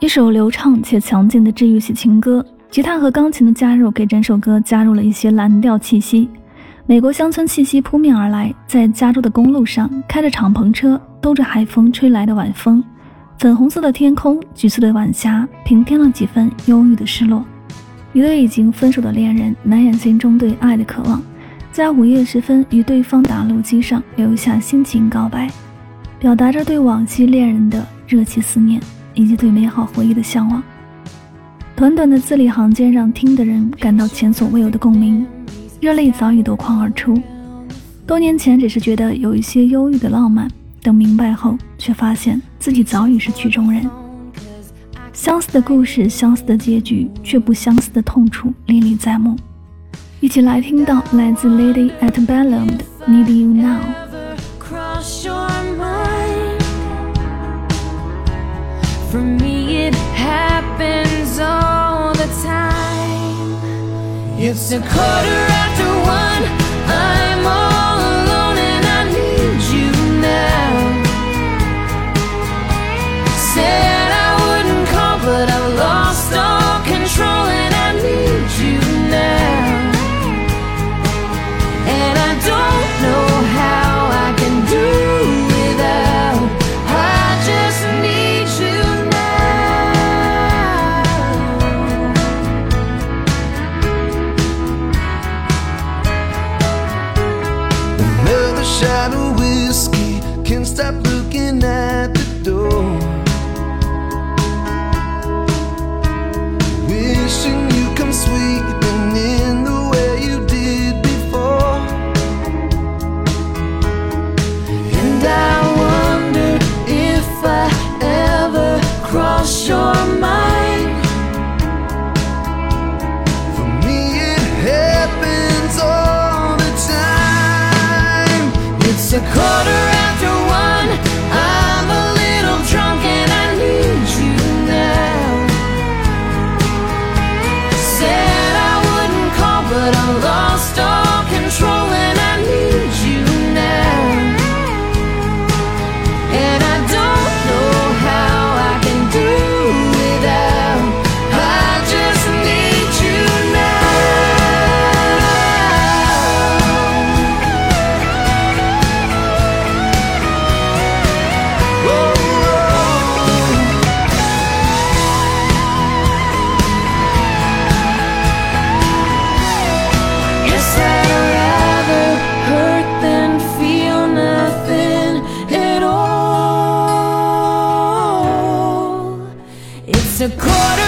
一首流畅且强劲的治愈系情歌，吉他和钢琴的加入给整首歌加入了一些蓝调气息。美国乡村气息扑面而来，在加州的公路上，开着敞篷车，兜着海风吹来的晚风，粉红色的天空，橘色的晚霞，平添了几分忧郁的失落。一对已经分手的恋人，难掩心中对爱的渴望，在午夜时分与对方打路机上留下心情告白，表达着对往昔恋人的热切思念。以及对美好回忆的向往。短短的字里行间，让听的人感到前所未有的共鸣，热泪早已夺眶而出。多年前只是觉得有一些忧郁的浪漫，等明白后，却发现自己早已是曲中人。相似的故事，相似的结局，却不相似的痛楚历历在目。一起来听到来自 Lady at Bellum 的《Need You Now》。For me, it happens all the time. It's a quarter after a quarter A quarter